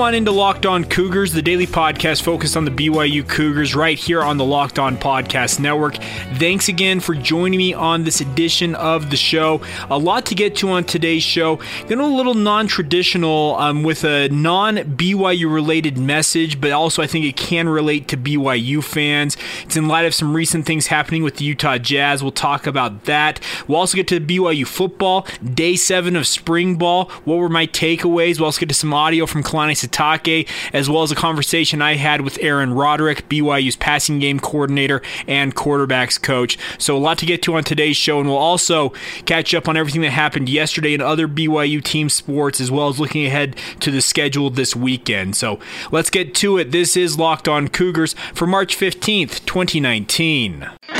Welcome on into Locked On Cougars, the daily podcast focused on the BYU Cougars, right here on the Locked On Podcast Network. Thanks again for joining me on this edition of the show. A lot to get to on today's show. Going a little non traditional um, with a non BYU related message, but also I think it can relate to BYU fans. It's in light of some recent things happening with the Utah Jazz. We'll talk about that. We'll also get to BYU football, day seven of spring ball. What were my takeaways? We'll also get to some audio from Kalani Sitake, as well as a conversation I had with Aaron Roderick, BYU's passing game coordinator and quarterbacks coach. So, a lot to get to on today's show, and we'll also catch up on everything that happened yesterday in other BYU team sports, as well as looking ahead to the schedule this weekend. So, let's get to it. This is Locked On Cougars for March 15th, 2019.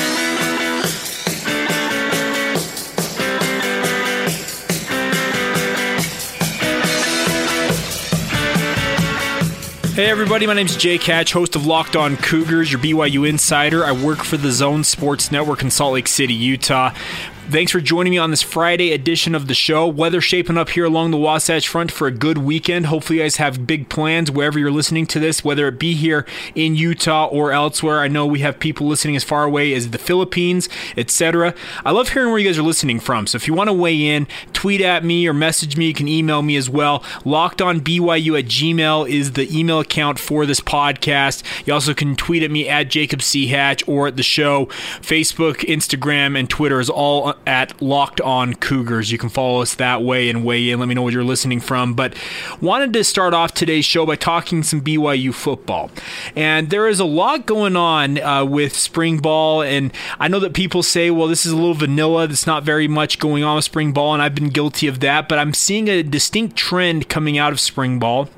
Hey everybody, my name is Jake Hatch, host of Locked On Cougars, your BYU insider. I work for the Zone Sports Network in Salt Lake City, Utah. Thanks for joining me on this Friday edition of the show. Weather shaping up here along the Wasatch Front for a good weekend. Hopefully, you guys have big plans wherever you're listening to this, whether it be here in Utah or elsewhere. I know we have people listening as far away as the Philippines, etc. I love hearing where you guys are listening from. So if you want to weigh in, tweet at me or message me. You can email me as well. Locked on BYU at Gmail is the email account for this podcast. You also can tweet at me at Jacob C. Hatch or at the show. Facebook, Instagram, and Twitter is all at Locked On Cougars. You can follow us that way and weigh in. Let me know where you're listening from. But wanted to start off today's show by talking some BYU football. And there is a lot going on uh, with spring ball. And I know that people say, well, this is a little vanilla. There's not very much going on with spring ball. And I've been guilty of that. But I'm seeing a distinct trend coming out of spring ball.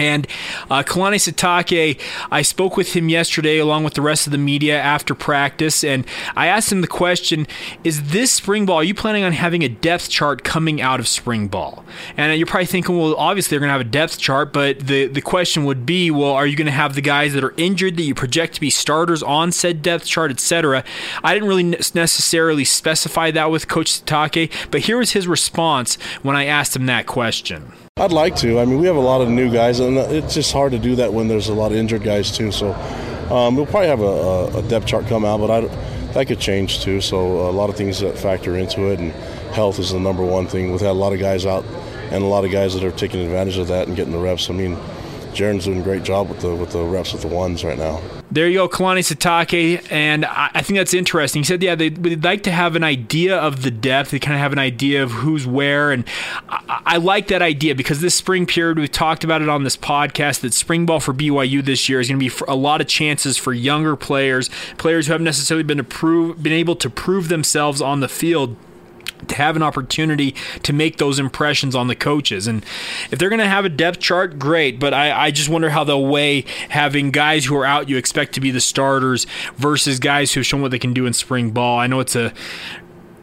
And uh, Kalani Sitake, I spoke with him yesterday along with the rest of the media after practice, and I asked him the question Is this spring ball, are you planning on having a depth chart coming out of spring ball? And you're probably thinking, well, obviously they're going to have a depth chart, but the, the question would be, well, are you going to have the guys that are injured that you project to be starters on said depth chart, etc.? I didn't really necessarily specify that with Coach Sitake, but here was his response when I asked him that question. I'd like to. I mean, we have a lot of new guys, and it's just hard to do that when there's a lot of injured guys too. So um, we'll probably have a, a, depth chart come out, but I, that could change too. So a lot of things that factor into it, and health is the number one thing. We've had a lot of guys out, and a lot of guys that are taking advantage of that and getting the reps. I mean, Jaren's doing a great job with the with the reps with the ones right now. There you go, Kalani Sitake, and I, I think that's interesting. He said, yeah, they'd, they'd, like to have an idea of the depth. They kind of have an idea of who's where, and I, I, like that idea because this spring period, we've talked about it on this podcast, that spring ball for BYU this year is going to be a lot of chances for younger players, players who haven't necessarily been to prove, been able to prove themselves on the field to have an opportunity to make those impressions on the coaches. And if they're going to have a depth chart, great. But I, I, just wonder how they'll weigh having guys who are out you expect to be the starters versus guys who have shown what they can do in spring ball. I know it's a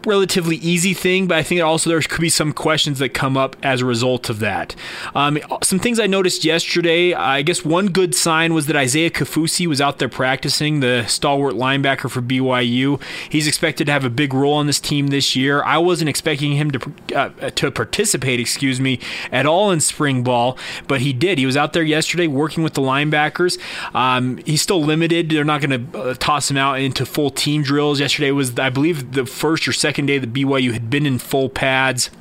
relatively easy thing, but I think also there could be some questions that come up as a result of that. Um, some things I noticed yesterday, I guess one good sign was that Isaiah Kaufusi was out there practicing, the stalwart linebacker for BYU. He's expected to have a big role on this team this year. I wasn't expecting him to uh, to participate, excuse me, at all in spring ball, but he did. He was out there yesterday working with the linebackers. Um, he's still limited. They're not going to uh, toss him out into full team drills. Yesterday was, I believe, the first or second second day that BYU had been in full pads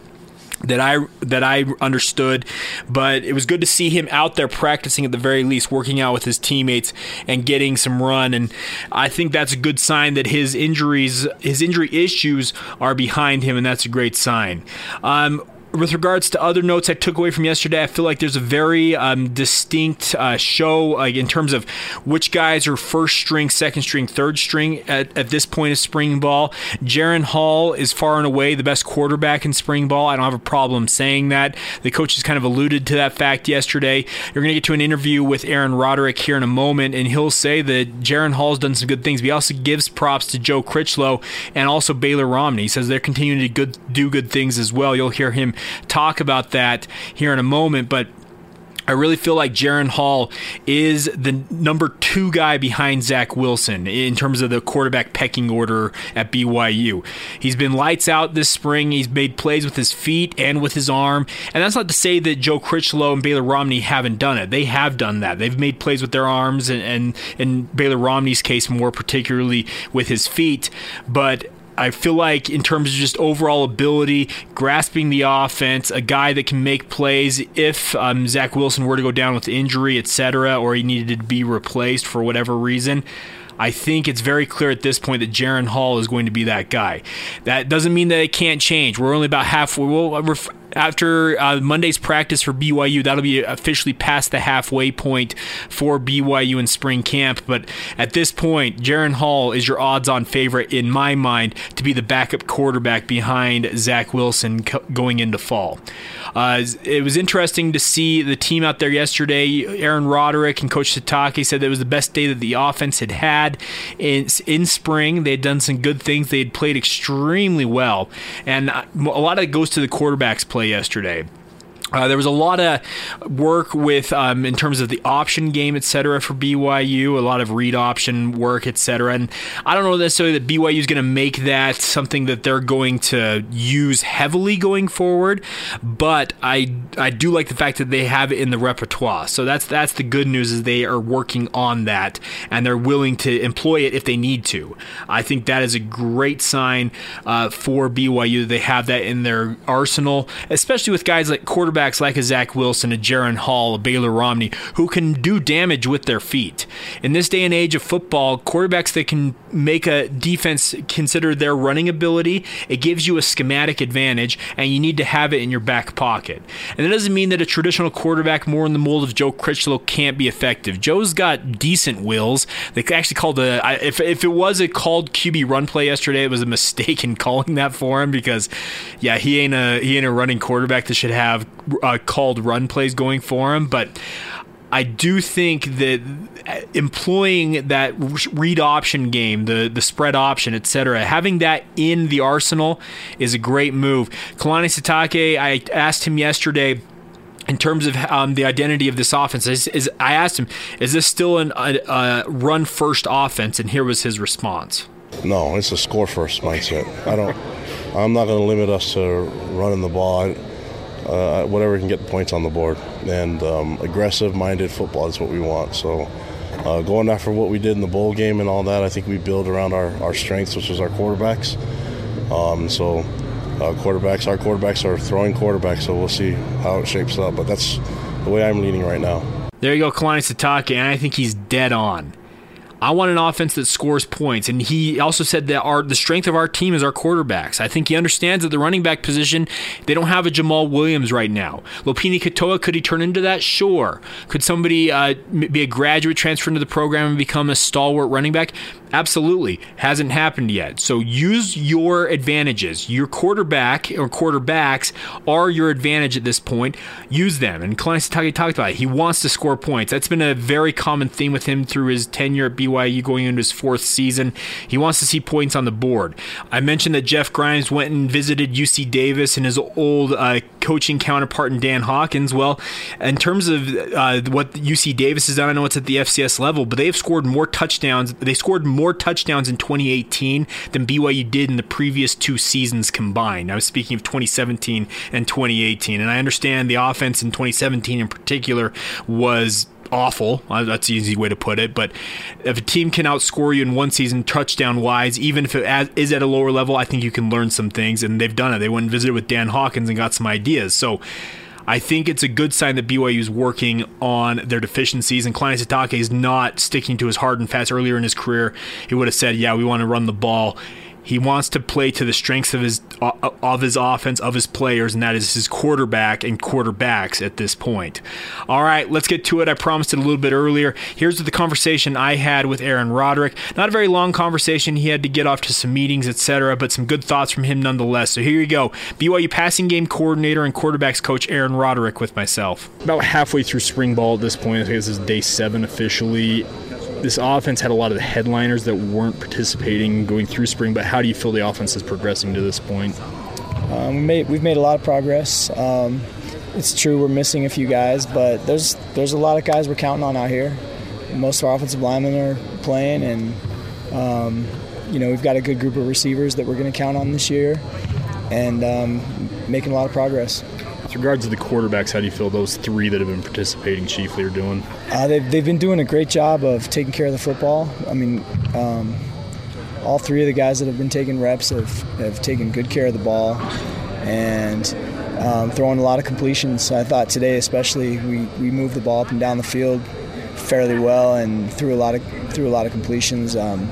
that I that I understood, but it was good to see him out there practicing at the very least, working out with his teammates and getting some run. And I think that's a good sign that his injuries, his injury issues, are behind him, and that's a great sign. Um, with regards to other notes I took away from yesterday, I feel like there's a very um, distinct uh, show like in terms of which guys are first string, second string, third string at, at this point of spring ball. Jaren Hall is far and away the best quarterback in spring ball. I don't have a problem saying that. The coaches kind of alluded to that fact yesterday. You're going to get to an interview with Aaron Roderick here in a moment, and he'll say that Jaren Hall's done some good things. But he also gives props to Joe Critchlow and also Baylor Romney. He says they're continuing to good, do good things as well. You'll hear him talk about that here in a moment, but I really feel like Jaren Hall is the number two guy behind Zach Wilson in terms of the quarterback pecking order at BYU. He's been lights out this spring. He's made plays with his feet and with his arm. And that's not to say that Joe Critchlow and Baylor Romney haven't done it. They have done that. They've made plays with their arms and, and in Baylor Romney's case, more particularly with his feet. But I feel like in terms of just overall ability, grasping the offense, a guy that can make plays if um, Zach Wilson were to go down with injury, etc., or he needed to be replaced for whatever reason. I think it's very clear at this point that Jaren Hall is going to be that guy. That doesn't mean that it can't change. We're only about halfway. We'll, after uh, Monday's practice for BYU, that'll be officially past the halfway point for BYU in spring camp. But at this point, Jaren Hall is your odds on favorite in my mind to be the backup quarterback behind Zach Wilson going into fall. Uh, it was interesting to see the team out there yesterday. Aaron Roderick and Coach Sitake said that it was the best day that the offense had had in, in spring. They had done some good things. They had played extremely well. And a lot of it goes to the quarterback's play yesterday. Uh, there was a lot of work with um, in terms of the option game, etc. for BYU. A lot of read option work, etc. And I don't know necessarily that BYU is going to make that something that they're going to use heavily going forward. But I I do like the fact that they have it in the repertoire. So that's that's the good news is they are working on that and they're willing to employ it if they need to. I think that is a great sign uh, for BYU. They have that in their arsenal, especially with guys like quarterback quarterbacks like a Zach Wilson, a Jaren Hall, a Baylor Romney, who can do damage with their feet. In this day and age of football, quarterbacks that can make a defense consider their running ability, it gives you a schematic advantage, and you need to have it in your back pocket. And that doesn't mean that a traditional quarterback, more in the mold of Joe Critchlow, can't be effective. Joe's got decent wills. They actually called a if if it was a called QB run play yesterday, it was a mistake in calling that for him because, yeah, he ain't a he ain't a running quarterback that should have uh, called run plays going for him, but. I do think that employing that read option game, the the spread option, etc., having that in the arsenal is a great move. Kalani Sitake, I asked him yesterday in terms of um, the identity of this offense is, is, I asked him, is this still an, a, a, run first offense? And here was his response. No, it's a score first mindset. I don't. I'm not going to limit us to running the ball. I, uh, whatever can get the points on the board. And um, aggressive-minded football is what we want. So uh, going after what we did in the bowl game and all that, I think we build around our, our strengths, which is our quarterbacks. Um, so uh, quarterbacks, our quarterbacks are throwing quarterbacks, so we'll see how it shapes up. But that's the way I'm leaning right now. There you go, Kalani Sitake, and I think he's dead on. I want an offense that scores points. And he also said that our the strength of our team is our quarterbacks. I think he understands that the running back position, they don't have a Jamaal Williams right now. Lopini Katoa, could he turn into that? Sure. Could somebody uh, be a graduate transfer into the program and become a stalwart running back? Absolutely. Hasn't happened yet. So use your advantages. Your quarterback or quarterbacks are your advantage at this point. Use them. And Kalani Sitake talked about it. He wants to score points. That's been a very common theme with him through his tenure at BYU going into his fourth season. He wants to see points on the board. I mentioned that Jeff Grimes went and visited UC Davis and his old uh, coaching counterpart in Dan Hawkins. Well, in terms of uh, what UC Davis has done, I know it's at the FCS level, but they have scored more touchdowns. They scored more touchdowns in 2018 than BYU did in the previous two seasons combined. I was speaking of 2017 and 2018, and I understand the offense in 2017 in particular was awful. Uh, that's the easy way to put it. But if a team can outscore you in one season, touchdown wise, even if it is at a lower level, I think you can learn some things. And they've done it. They went and visited with Dan Hawkins and got some ideas. So I think it's a good sign that BYU is working on their deficiencies. And Kalani Sitake is not sticking to his hard and fast. Earlier in his career, he would have said, "Yeah, we want to run the ball." He wants to play to the strengths of his uh, of his offense, of his players, and that is his quarterback and quarterbacks at this point. All right, let's get to it. I promised it a little bit earlier. Here's the conversation I had with Aaron Roderick. Not a very long conversation. He had to get off to some meetings, etc., but some good thoughts from him nonetheless. So here you go. BYU passing game coordinator and quarterbacks coach Aaron Roderick with myself. About halfway through spring ball at this point, I think this is day seven officially this offense had a lot of the headliners that weren't participating going through spring, but how do you feel the offense is progressing to this point? Um, we made, we've made a lot of progress. Um, it's true we're missing a few guys, but there's there's a lot of guys we're counting on out here. Most of our offensive linemen are playing, and um, you know we've got a good group of receivers that we're going to count on this year, and um, making a lot of progress. With regards to the quarterbacks, how do you feel those three that have been participating chiefly are doing? Uh, they've, they've been doing a great job of taking care of the football. I mean, um, all three of the guys that have been taking reps have, have taken good care of the ball and um, throwing a lot of completions. I thought today, especially, we, we moved the ball up and down the field fairly well and threw a lot of threw a lot of completions. Um,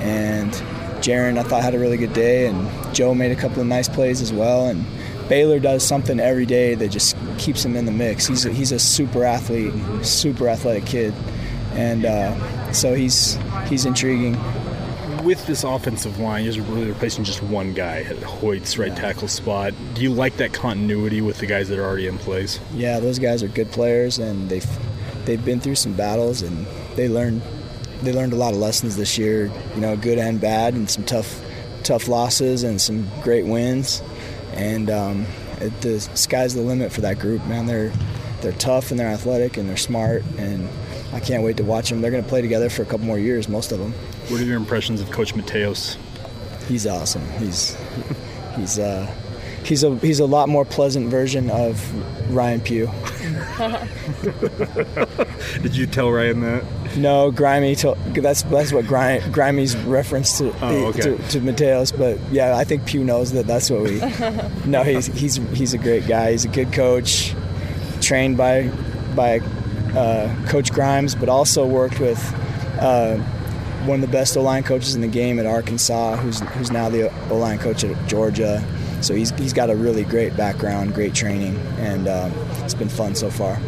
and Jaren, I thought had a really good day, and Joe made a couple of nice plays as well. And Baylor does something every day that just keeps him in the mix. He's a, he's a super athlete, super athletic kid, and uh, so he's he's intriguing. With this offensive line, you're really replacing just one guy at Hoyt's right yeah. tackle spot. Do you like that continuity with the guys that are already in place? Yeah, those guys are good players, and they've they've been through some battles, and they learned they learned a lot of lessons this year. You know, good and bad, and some tough tough losses and some great wins and um, it, the sky's the limit for that group. Man, they're they're tough and they're athletic and they're smart, and I can't wait to watch them. They're going to play together for a couple more years, most of them. What are your impressions of Coach Mateos? He's awesome. He's he's uh, he's a he's a lot more pleasant version of Ryan Pugh. Did you tell Ryan that? No, Grimy. Told, that's that's what Grimy, Grimy's reference to, oh, okay. to, to Mateos. But yeah, I think Pugh knows that. That's what we. no, he's he's he's a great guy. He's a good coach, trained by by uh, Coach Grimes, but also worked with. Uh, one of the best O line coaches in the game at Arkansas, who's who's now the O line coach at Georgia. So he's he's got a really great background, great training, and um, it's been fun so far.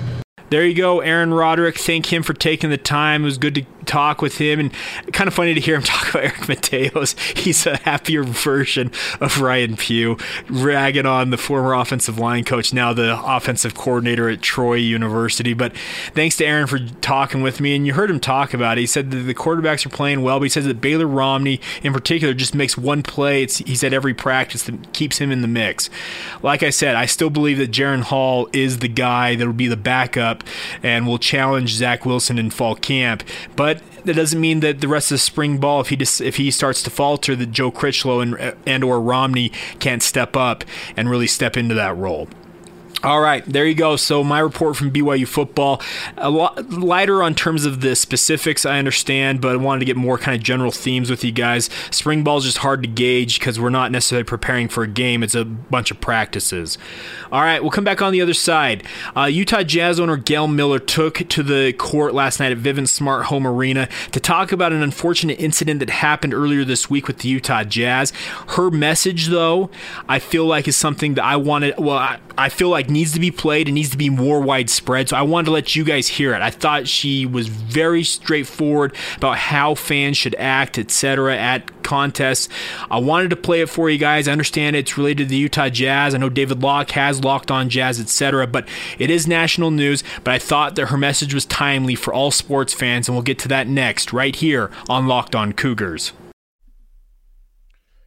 There you go, Aaron Roderick. Thank him for taking the time. It was good to talk with him, and kind of funny to hear him talk about Eric Mateos. He's a happier version of Ryan Pugh, ragging on the former offensive line coach, now the offensive coordinator at Troy University. But thanks to Aaron for talking with me, and you heard him talk about it. He said that the quarterbacks are playing well, but he says that Baylor Romney, in particular, just makes one play. It's, he said every practice that keeps him in the mix. Like I said, I still believe that Jaren Hall is the guy that will be the backup and will challenge Zach Wilson in fall camp, but that doesn't mean that the rest of the spring ball, if he just, if he starts to falter, that Joe Critchlow and and or Romney can't step up and really step into that role. All right, there you go. So my report from BYU football, a lot lighter on terms of the specifics. I understand, but I wanted to get more kind of general themes with you guys. Spring ball is just hard to gauge because we're not necessarily preparing for a game. It's a bunch of practices. All right, we'll come back on the other side. Uh, Utah Jazz owner Gail Miller took to the court last night at Vivint Smart Home Arena to talk about an unfortunate incident that happened earlier this week with the Utah Jazz. Her message, though, I feel like is something that I wanted. Well, I, I feel like needs to be played and needs to be more widespread. So I wanted to let you guys hear it. I thought she was very straightforward about how fans should act, etc. at contests. I wanted to play it for you guys. I understand it's related to the Utah Jazz. I know David Locke has locked on Jazz, etc. But it is national news. But I thought that her message was timely for all sports fans, and we'll get to that next, right here on Locked On Cougars.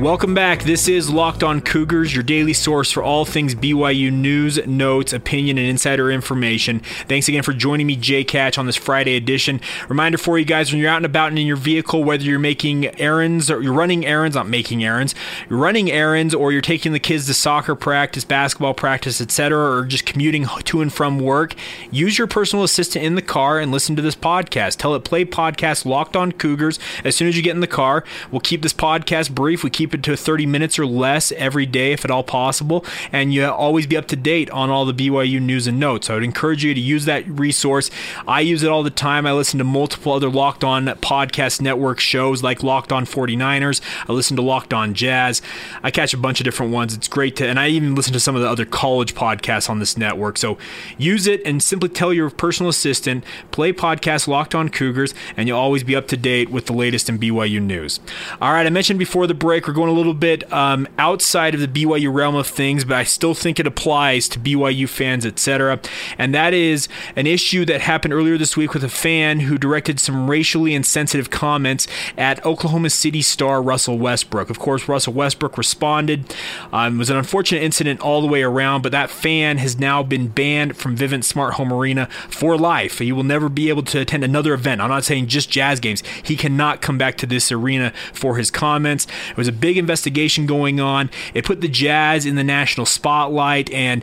Welcome back. This is Locked On Cougars, your daily source for all things BYU news, notes, opinion, and insider information. Thanks again for joining me, Jake Hatch, on this Friday edition. Reminder for you guys when you're out and about and in your vehicle, whether you're making errands or you're running errands, not making errands, you're running errands or you're taking the kids to soccer practice, basketball practice, etc., or just commuting to and from work, use your personal assistant in the car and listen to this podcast. Tell it play podcast Locked On Cougars as soon as you get in the car. We'll keep this podcast brief. We keep keep it to 30 minutes or less every day if at all possible, and you always be up to date on all the BYU news and notes. I would encourage you to use that resource. I use it all the time. I listen to multiple other Locked On podcast network shows like Locked On 49ers. I listen to Locked On Jazz. I catch a bunch of different ones. It's great to, and I even listen to some of the other college podcasts on this network. So use it and simply tell your personal assistant, play podcast Locked On Cougars, and you'll always be up to date with the latest in BYU news. All right, I mentioned before the break, we're going a little bit um, outside of the BYU realm of things, but I still think it applies to BYU fans, etc. And that is an issue that happened earlier this week with a fan who directed some racially insensitive comments at Oklahoma City star Russell Westbrook. Of course, Russell Westbrook responded. Um, it was an unfortunate incident all the way around, but that fan has now been banned from Vivint Smart Home Arena for life. He will never be able to attend another event. I'm not saying just jazz games. He cannot come back to this arena for his comments. It was a big big investigation going on. It put the Jazz in the national spotlight, and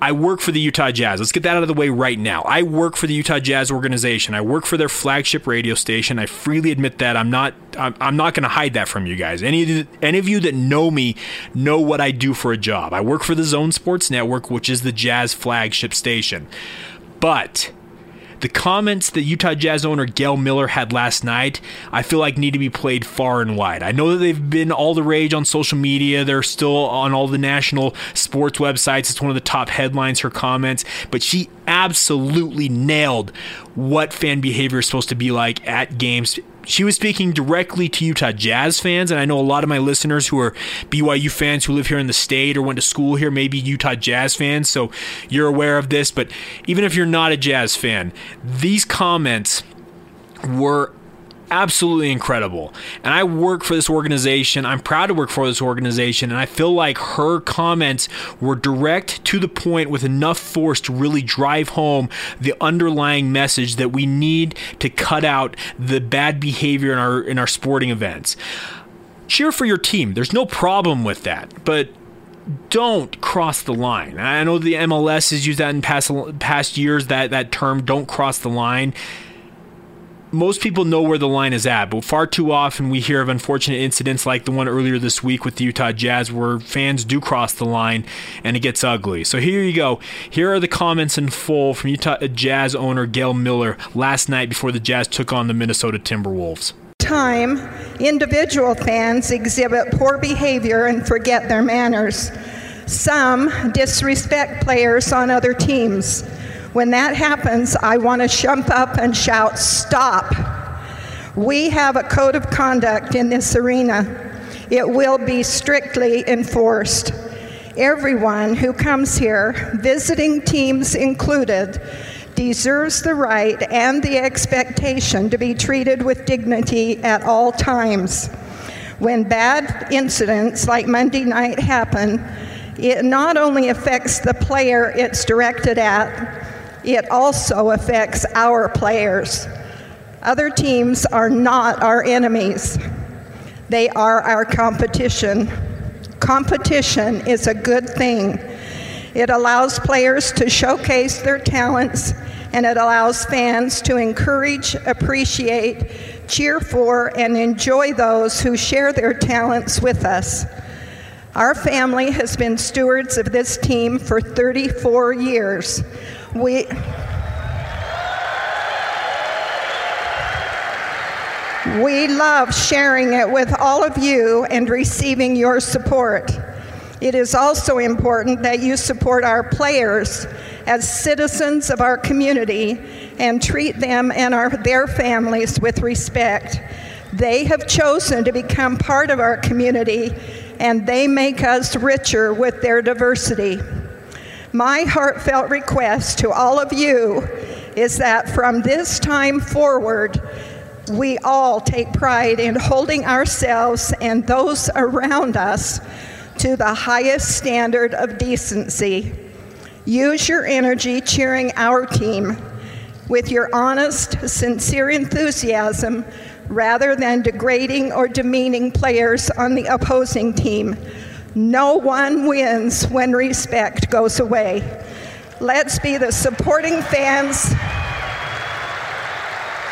I work for the Utah Jazz. Let's get that out of the way right now. I work for the Utah Jazz organization. I work for their flagship radio station. I freely admit that. I'm not. I'm, I'm not going to hide that from you guys. Any of any of you that know me know what I do for a job. I work for the Zone Sports Network, which is the Jazz flagship station. But the comments that Utah Jazz owner Gail Miller had last night, I feel like need to be played far and wide. I know that they've been all the rage on social media. They're still on all the national sports websites. It's one of the top headlines, her comments, but she absolutely nailed what fan behavior is supposed to be like at games she was speaking directly to Utah Jazz fans, and I know a lot of my listeners who are BYU fans who live here in the state or went to school here, maybe Utah Jazz fans, so you're aware of this. But even if you're not a Jazz fan, these comments were absolutely incredible. And I work for this organization. I'm proud to work for this organization. And I feel like her comments were direct to the point with enough force to really drive home the underlying message that we need to cut out the bad behavior in our in our sporting events. Cheer for your team. There's no problem with that. But don't cross the line. I know the MLS has used that in past past years that that term don't cross the line most people know where the line is at, but far too often we hear of unfortunate incidents like the one earlier this week with the Utah Jazz where fans do cross the line and it gets ugly. So here you go. Here are the comments in full from Utah Jazz owner Gail Miller last night before the Jazz took on the Minnesota Timberwolves. Time, individual fans exhibit poor behavior and forget their manners. Some disrespect players on other teams. When that happens, I want to jump up and shout, Stop! We have a code of conduct in this arena. It will be strictly enforced. Everyone who comes here, visiting teams included, deserves the right and the expectation to be treated with dignity at all times. When bad incidents like Monday night happen, it not only affects the player it's directed at, it also affects our players. Other teams are not our enemies, they are our competition. Competition is a good thing. It allows players to showcase their talents and it allows fans to encourage, appreciate, cheer for, and enjoy those who share their talents with us. Our family has been stewards of this team for 34 years. We We love sharing it with all of you and receiving your support. It is also important that you support our players as citizens of our community and treat them and our, their families with respect. They have chosen to become part of our community and they make us richer with their diversity. My heartfelt request to all of you is that from this time forward, We all take pride in holding ourselves and those around us to the highest standard of decency. Use your energy cheering our team with your honest, sincere enthusiasm rather than degrading or demeaning players on the opposing team. No one wins when respect goes away. Let's be the supporting fans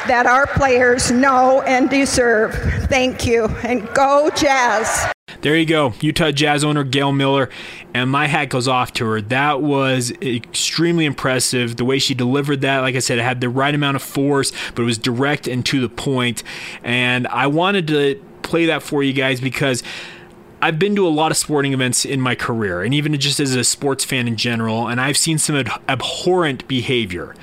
that our players know and deserve. Thank you, and go Jazz. There you go, Utah Jazz owner Gail Miller, and my hat goes off to her. That was extremely impressive. The way she delivered that, like I said, it had the right amount of force, but it was direct and to the point. And I wanted to play that for you guys because I've been to a lot of sporting events in my career, and even just as a sports fan in general, and I've seen some abhorrent behavior.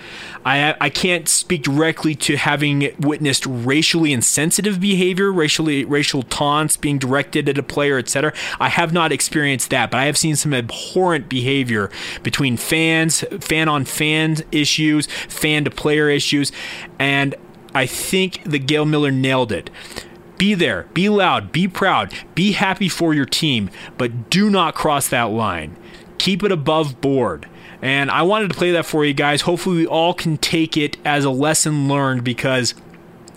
I, I can't speak directly to having witnessed racially insensitive behavior, racially racial taunts being directed at a player, etc. I have not experienced that, but I have seen some abhorrent behavior between fans, fan on fan issues, fan to player issues, and I think the Gail Miller nailed it. Be there, be loud, be proud, be happy for your team, but do not cross that line. Keep it above board. And I wanted to play that for you guys. Hopefully, we all can take it as a lesson learned because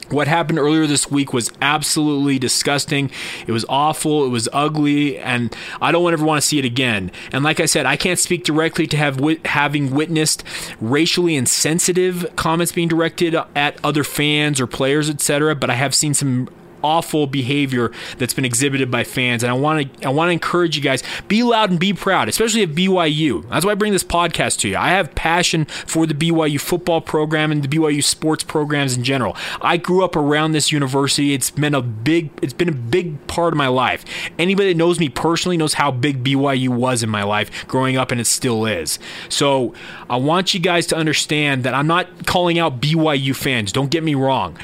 what happened earlier this week was absolutely disgusting. It was awful. It was ugly, and I don't ever want to see it again. And like I said, I can't speak directly to have having witnessed racially insensitive comments being directed at other fans or players, etc. But I have seen some awful behavior that's been exhibited by fans. And I want to I want to encourage you guys be loud and be proud, especially at BYU. That's why I bring this podcast to you. I have passion for the BYU football program and the BYU sports programs in general. I grew up around this university. It's been a big it's been a big part of my life. Anybody that knows me personally knows how big BYU was in my life growing up and it still is. So, I want you guys to understand that I'm not calling out BYU fans. Don't get me wrong.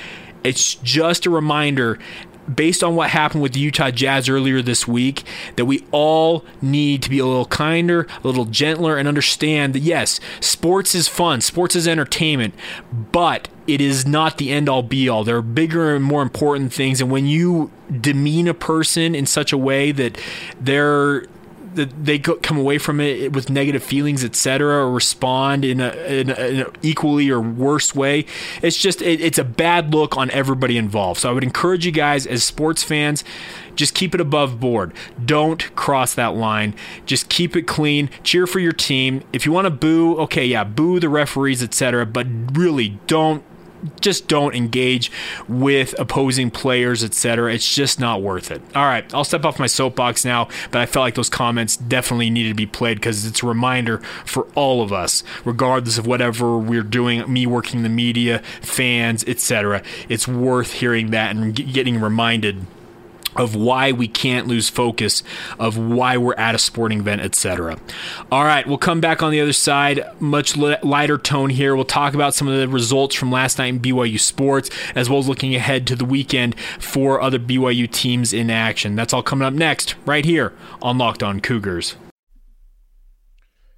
It's just a reminder based on what happened with the Utah Jazz earlier this week, that we all need to be a little kinder, a little gentler, and understand that yes, sports is fun, sports is entertainment, but it is not the end all be all. There are bigger and more important things. And when you demean a person in such a way that they're they come away from it with negative feelings, etc., or respond in, a, in, a, in an equally or worse way. It's just it, it's a bad look on everybody involved. So I would encourage you guys as sports fans, just keep it above board. Don't cross that line. Just keep it clean. Cheer for your team. If you want to boo, okay, yeah, boo the referees, etc. But really, don't just don't engage with opposing players, etc. It's just not worth it. All right, I'll step off my soapbox now, but I felt like those comments definitely needed to be played because it's a reminder for all of us, regardless of whatever we're doing, me working the media, fans, etc. It's worth hearing that and getting reminded of why we can't lose focus of why we're at a sporting event etc all right we'll come back on the other side. Much lighter tone here. We'll talk about some of the results from last night in byu sports as well as looking ahead to the weekend for other byu teams in action. That's all coming up next right here on locked on cougars.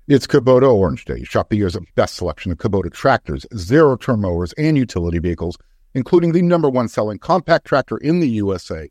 It's Kubota Orange Day. Shop the year's best selection of Kubota tractors, zero turn mowers, and utility vehicles, including the number one selling compact tractor in the USA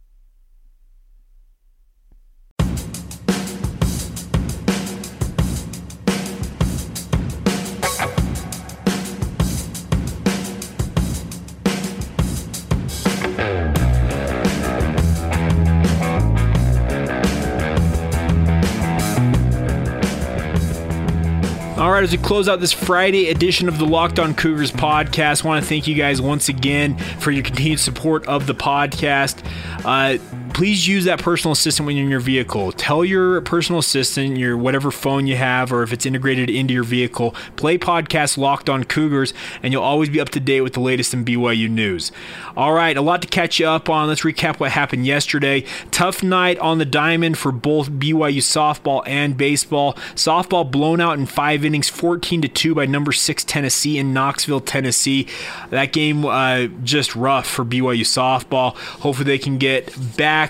All right, as we close out this Friday edition of the Locked On Cougars podcast, I want to thank you guys once again for your continued support of the podcast. Uh, please use that personal assistant when you're in your vehicle. Tell your personal assistant, your whatever phone you have, or if it's integrated into your vehicle, play podcast Locked On Cougars, and you'll always be up to date with the latest in BYU news. All right, a lot to catch you up on. Let's recap what happened yesterday. Tough night on the diamond for both BYU softball and baseball. Softball blown out in five innings, 14 to two by number six Tennessee in Knoxville, Tennessee. That game uh, just rough for BYU softball. Hopefully they can get back.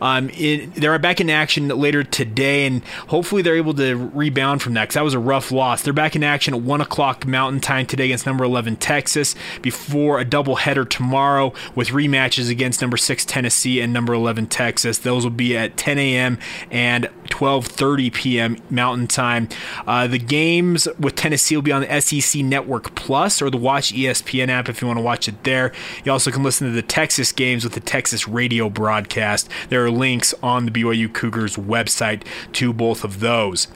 Um, in, they're back in action later today, and hopefully they're able to rebound from that because that was a rough loss. They're back in action at one o'clock Mountain Time today against number 11 Texas before a doubleheader tomorrow with rematches against number six Tennessee and number 11 Texas. Those will be at 10 a.m. and 12:30 p.m. Mountain Time. Uh, the games with Tennessee will be on the SEC Network Plus or the Watch ESPN app if you want to watch it there. You also can listen to the Texas games with the Texas radio broadcast. There are links on the BYU Cougars website to both of those.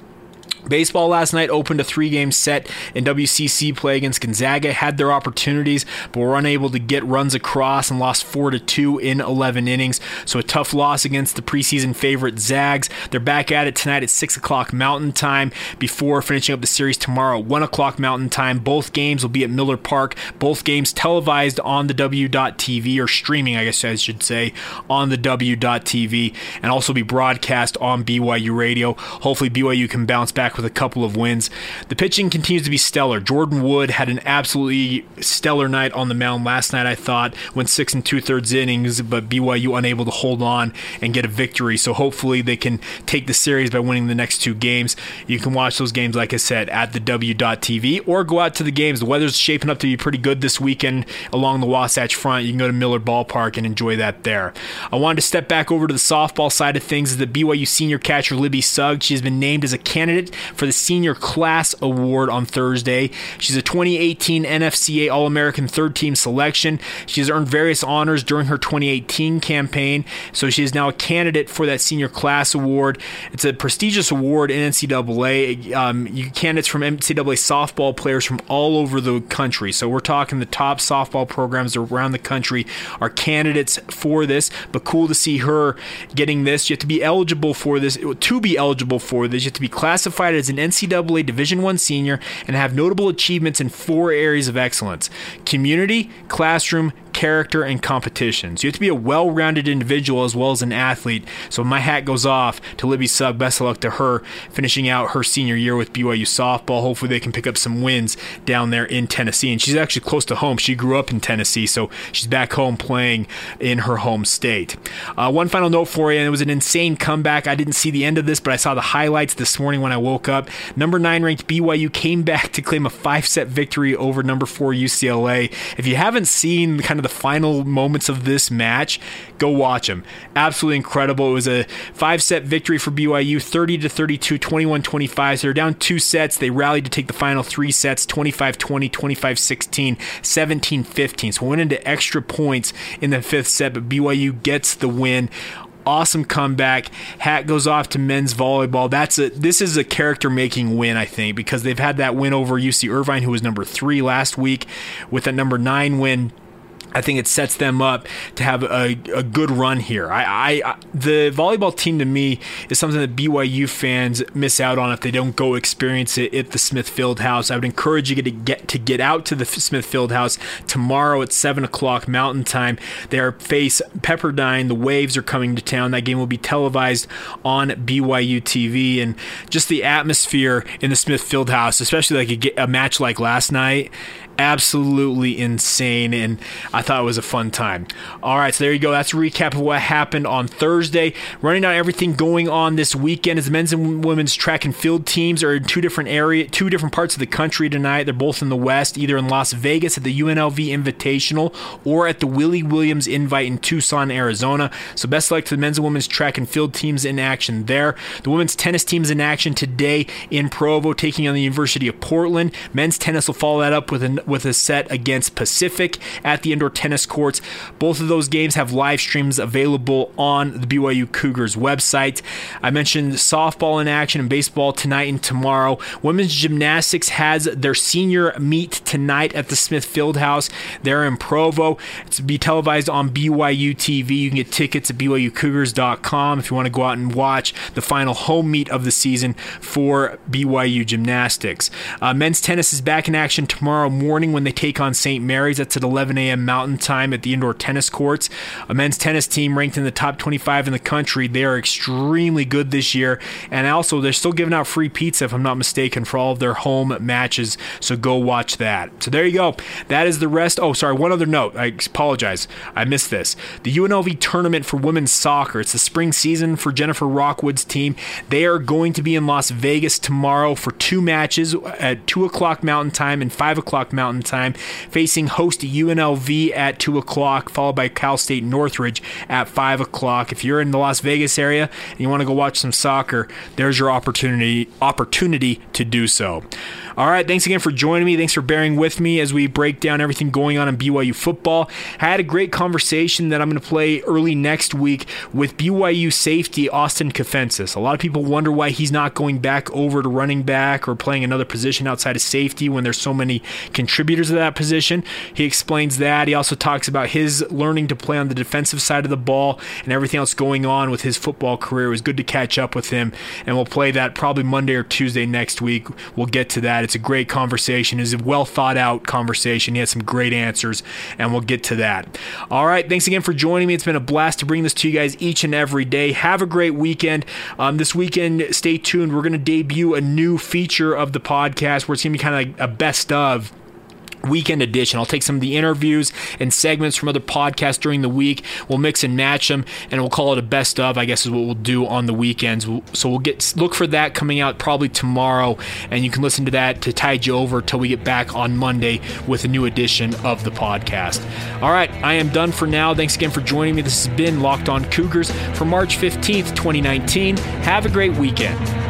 Baseball last night opened a three game set in WCC play against Gonzaga, had their opportunities, but were unable to get runs across and lost 4 to 2 in 11 innings. So a tough loss against the preseason favorite Zags. They're back at it tonight at 6 o'clock Mountain Time before finishing up the series tomorrow at 1 o'clock Mountain Time. Both games will be at Miller Park. Both games televised on the W.TV or streaming, I guess I should say, on the W.TV and also be broadcast on BYU Radio. Hopefully, BYU can bounce back with a couple of wins. The pitching continues to be stellar. Jordan Wood had an absolutely stellar night on the mound last night, I thought, went six and two thirds innings, but BYU unable to hold on and get a victory. So hopefully they can take the series by winning the next two games. You can watch those games, like I said, at the W.TV or go out to the games. The weather's shaping up to be pretty good this weekend along the Wasatch Front. You can go to Miller Ballpark and enjoy that there. I wanted to step back over to the softball side of things. The BYU senior catcher Libby Sugg, she has been named as a candidate for the Senior Class Award on Thursday. She's a 2018 NFCA All American third team selection. She has earned various honors during her 2018 campaign, so she is now a candidate for that Senior Class Award. It's a prestigious award in NCAA. Um, you candidates from NCAA softball players from all over the country. So we're talking the top softball programs around the country are candidates for this. But cool to see her getting this. You have to be eligible for this. To be eligible for this, you have to be classified as an NCAA Division One senior and have notable achievements in four areas of excellence: community, classroom, character, and competitions. You have to be a well rounded individual as well as an athlete. So my hat goes off to Libby Sugg. Best of luck to her finishing out her senior year with BYU softball. Hopefully they can pick up some wins down there in Tennessee. And she's actually close to home. She grew up in Tennessee, so she's back home playing in her home state. Uh, one final note for you, and it was an insane comeback. I didn't see the end of this, but I saw the highlights this morning when I woke up. Number nine ranked BYU came back to claim a five set victory over number four UCLA. If you haven't seen kind of the final moments of this match, go watch them. Absolutely incredible. It was a five set victory for BYU, 30 to 32, 21 25. So they're down two sets. They rallied to take the final three sets 25 20, 25 16, 17 15. So we went into extra points in the fifth set, but BYU gets the win awesome comeback. Hat goes off to men's volleyball. That's a this is a character making win, I think, because they've had that win over UC Irvine, who was number three last week, with a number nine win I think it sets them up to have a, a good run here. I, I, the volleyball team to me is something that BYU fans miss out on if they don't go experience it at the Smith Field House. I would encourage you to get to get out to the Smith Field House tomorrow at seven o'clock Mountain Time. They are face Pepperdine. The Waves are coming to town. That game will be televised on BYU TV, and just the atmosphere in the Smith Field House, especially like a, a match like last night absolutely insane, and I thought it was a fun time. All right, so there you go. That's a recap of what happened on Thursday. Running down everything going on this weekend is men's and women's track and field teams are in two different area, two different parts of the country tonight. They're both in the West, either in Las Vegas at the UNLV Invitational or at the Willie Williams Invite in Tucson, Arizona. So best luck to the men's and women's track and field teams in action there. The women's tennis teams in action today in Provo, taking on the University of Portland. Men's tennis will follow that up with an with a set against Pacific at the indoor tennis courts. Both of those games have live streams available on the BYU Cougars website. I mentioned softball in action and baseball tonight and tomorrow. Women's gymnastics has their senior meet tonight at the Smith Fieldhouse. They're in Provo. It's to be televised on BYU TV. You can get tickets at BYUCougars.com if you want to go out and watch the final home meet of the season for BYU gymnastics. Uh, men's tennis is back in action tomorrow morning when they take on St. Mary's. That's at 11 a.m. Mountain Time at the indoor tennis courts. A men's tennis team ranked in the top 25 in the country. They are extremely good this year, and also they're still giving out free pizza, if I'm not mistaken, for all of their home matches. So go watch that. So there you go. That is the rest. Oh, sorry. One other note. I apologize. I missed this. The UNLV tournament for women's soccer. It's the spring season for Jennifer Rockwood's team. They are going to be in Las Vegas tomorrow for two matches at 2 o'clock Mountain Time and 5 o'clock Mountain Time, facing host UNLV at 2 o'clock, followed by Cal State Northridge at 5 o'clock. If you're in the Las Vegas area and you want to go watch some soccer, there's your opportunity opportunity to do so. All right, thanks again for joining me. Thanks for bearing with me as we break down everything going on in BYU football. I had a great conversation that I'm going to play early next week with BYU safety Austin Kafentzis. A lot of people wonder why he's not going back over to running back or playing another position outside of safety when there's so many contributors to that position. He explains that. He also talks about his learning to play on the defensive side of the ball and everything else going on with his football career. It was good to catch up with him, and we'll play that probably Monday or Tuesday next week. We'll get to that. It's a great conversation. It's a well thought out conversation. He had some great answers, and we'll get to that. All right. Thanks again for joining me. It's been a blast to bring this to you guys each and every day. Have a great weekend. Um, this weekend, stay tuned. We're going to debut a new feature of the podcast where it's going to be kind of like a best of weekend edition. I'll take some of the interviews and segments from other podcasts during the week. We'll mix and match them, and we'll call it a best of. I guess is what we'll do on the weekends. So we'll get look for that coming out probably tomorrow, and you can listen to that to tide you over till we get back on Monday with a new edition of the podcast. All right, I am done for now. Thanks again for joining me. This has been Locked On Cougars for March 15th, 2019. Have a great weekend.